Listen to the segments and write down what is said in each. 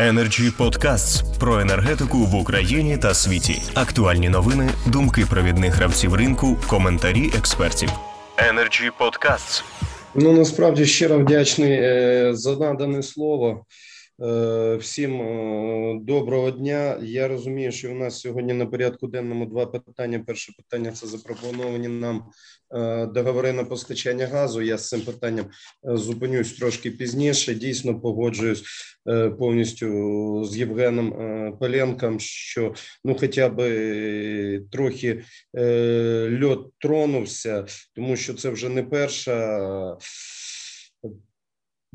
Energy Podcasts про енергетику в Україні та світі. Актуальні новини, думки провідних гравців ринку, коментарі експертів. Energy Podcasts. Ну насправді щиро вдячний е, за надане слово. Е, всім е, доброго дня. Я розумію, що у нас сьогодні на порядку денному два питання. Перше питання це запропоновані нам е, договори на постачання газу. Я з цим питанням зупинюсь трошки пізніше. Дійсно погоджуюсь повністю з Євгеном Поленком, що ну, хоча б трохи льот тронувся, тому що це вже не перша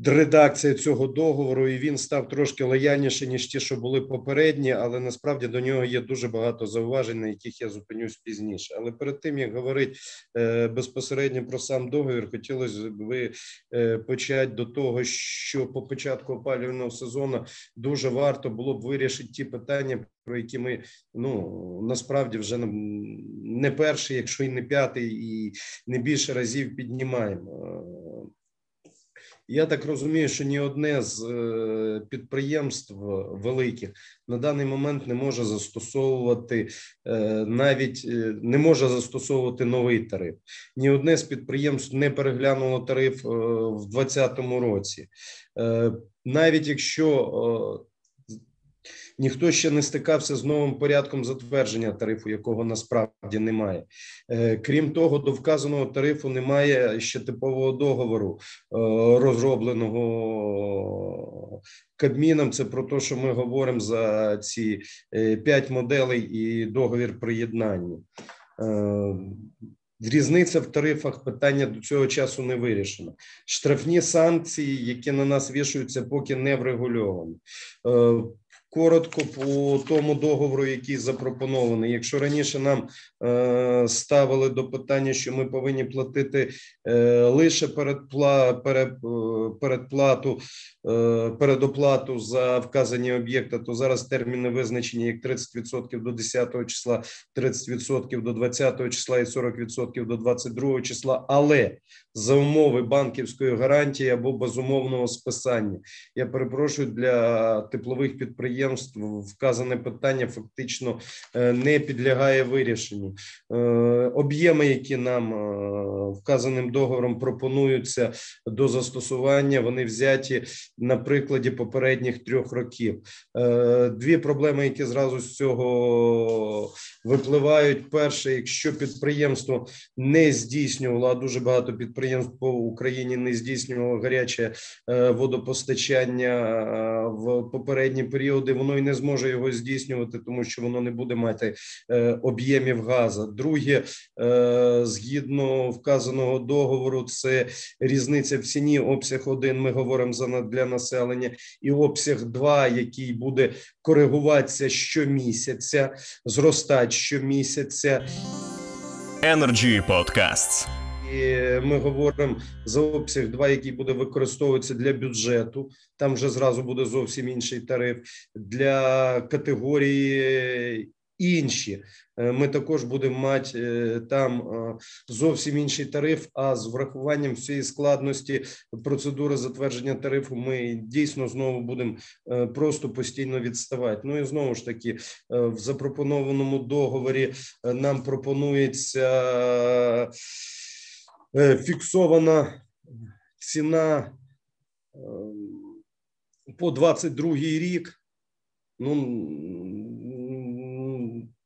редакція цього договору, і він став трошки лояльніше ніж ті, що були попередні, але насправді до нього є дуже багато зауважень, на яких я зупинюсь пізніше. Але перед тим як говорити е, безпосередньо про сам договір, хотілося б е, почати до того, що по початку опалювального сезону дуже варто було б вирішити ті питання. Про які ми ну насправді вже не перший, якщо і не п'ятий, і не більше разів піднімаємо. Я так розумію, що ні одне з е, підприємств великих на даний момент не може застосовувати е, навіть е, не може застосовувати новий тариф. Ні одне з підприємств не переглянуло тариф в 2020 році, навіть якщо ніхто ще не стикався з новим порядком затвердження тарифу, якого насправді немає. Е, крім того, до вказаного тарифу немає ще типового договору, е, розробленого Кабміном. Це про те, що ми говоримо за ці е, п'ять моделей і договір приєднання. Різниця в тарифах питання до цього часу не вирішено. Штрафні санкції, які на нас вішаються, поки не врегульовані. Коротко по тому договору, який запропонований. Якщо раніше нам е, ставили до питання, що ми повинні платити е, лише передпла, перед, е, передплату, е, передоплату за вказані об'єкти, то зараз терміни визначені як 30% до 10 числа, 30% до 20 числа і 40% до 22 числа, але за умови банківської гарантії або безумовного списання. Я перепрошую для теплових підприємств підприємств вказане питання фактично е, не підлягає вирішенню. Е, об'єми, які нам е, вказаним договором пропонуються до застосування, вони взяті на прикладі попередніх трьох років. Дві проблеми, які зразу з цього випливають. Перше, якщо підприємство не здійснювало, а дуже багато підприємств по Україні не здійснювало гаряче водопостачання в попередні періоди воно і не зможе його здійснювати, тому що воно не буде мати е, об'ємів газу. Друге, е, згідно вказаного договору, це різниця в ціні. Обсяг один ми говоримо за для населення, і обсяг два, який буде коригуватися щомісяця, зростати щомісяця. Energy Podcasts. І ми говоримо за обсяг 2, який буде використовуватися для бюджету. Там вже зразу буде зовсім інший тариф для категорії. Інші е, ми також будемо мати е, там е, зовсім інший тариф. А з врахуванням всієї складності процедури затвердження тарифу, ми дійсно знову будемо просто постійно відставати. Ну і знову ж таки, в запропонованому договорі нам пропонується. Е, фіксована ціна е, по 22 рік. Ну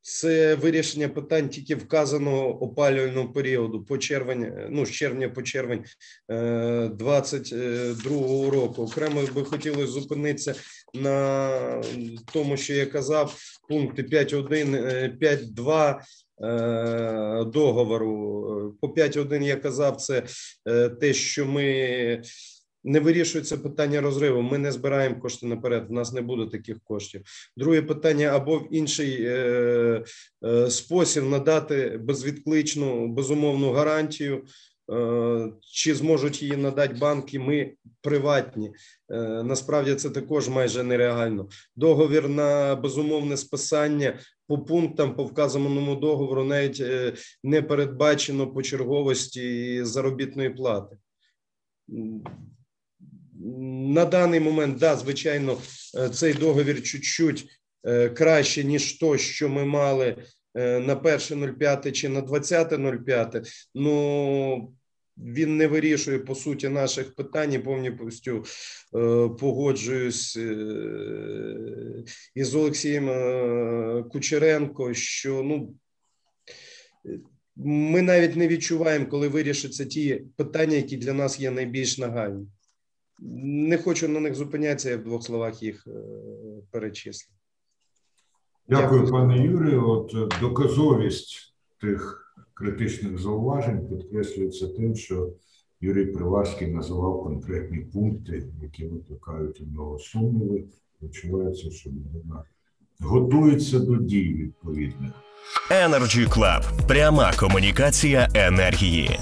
це вирішення питань тільки вказаного опалювального періоду по червень, ну з червня по червень 22 е, року. Окремо би хотілося зупинитися на тому, що я казав, пункти 5.1, 5.2 Е, договору. По 5.1 я казав, це е, те, що ми. Не вирішується питання розриву. Ми не збираємо кошти наперед. У нас не буде таких коштів. Друге питання або в інший е, е, спосіб надати безвідкличну безумовну гарантію Е, чи зможуть її надати банки? Ми приватні. Е, насправді це також майже нереально. Договір на безумовне списання по пунктам по вказаному договору навіть е, не передбачено по черговості заробітної плати. На даний момент, да, звичайно, е, цей договір чуть-чуть е, краще, ніж то, що ми мали на 1.05 чи на 20.05. Ну він не вирішує по суті наших питань і повністю е, погоджуюсь е, із Олексієм е, Кучеренко, що ну. Ми навіть не відчуваємо, коли вирішаться ті питання, які для нас є найбільш нагальні. Не хочу на них зупинятися, я в двох словах їх перечислю. Дякую, Дякую. пане Юрію. От доказовість тих критичних зауважень підкреслюється тим, що Юрій Приварський називав конкретні пункти, які викликають у нього сумніви. Відчувається, що людина готується до дій відповідних. Energy Club. Пряма комунікація енергії.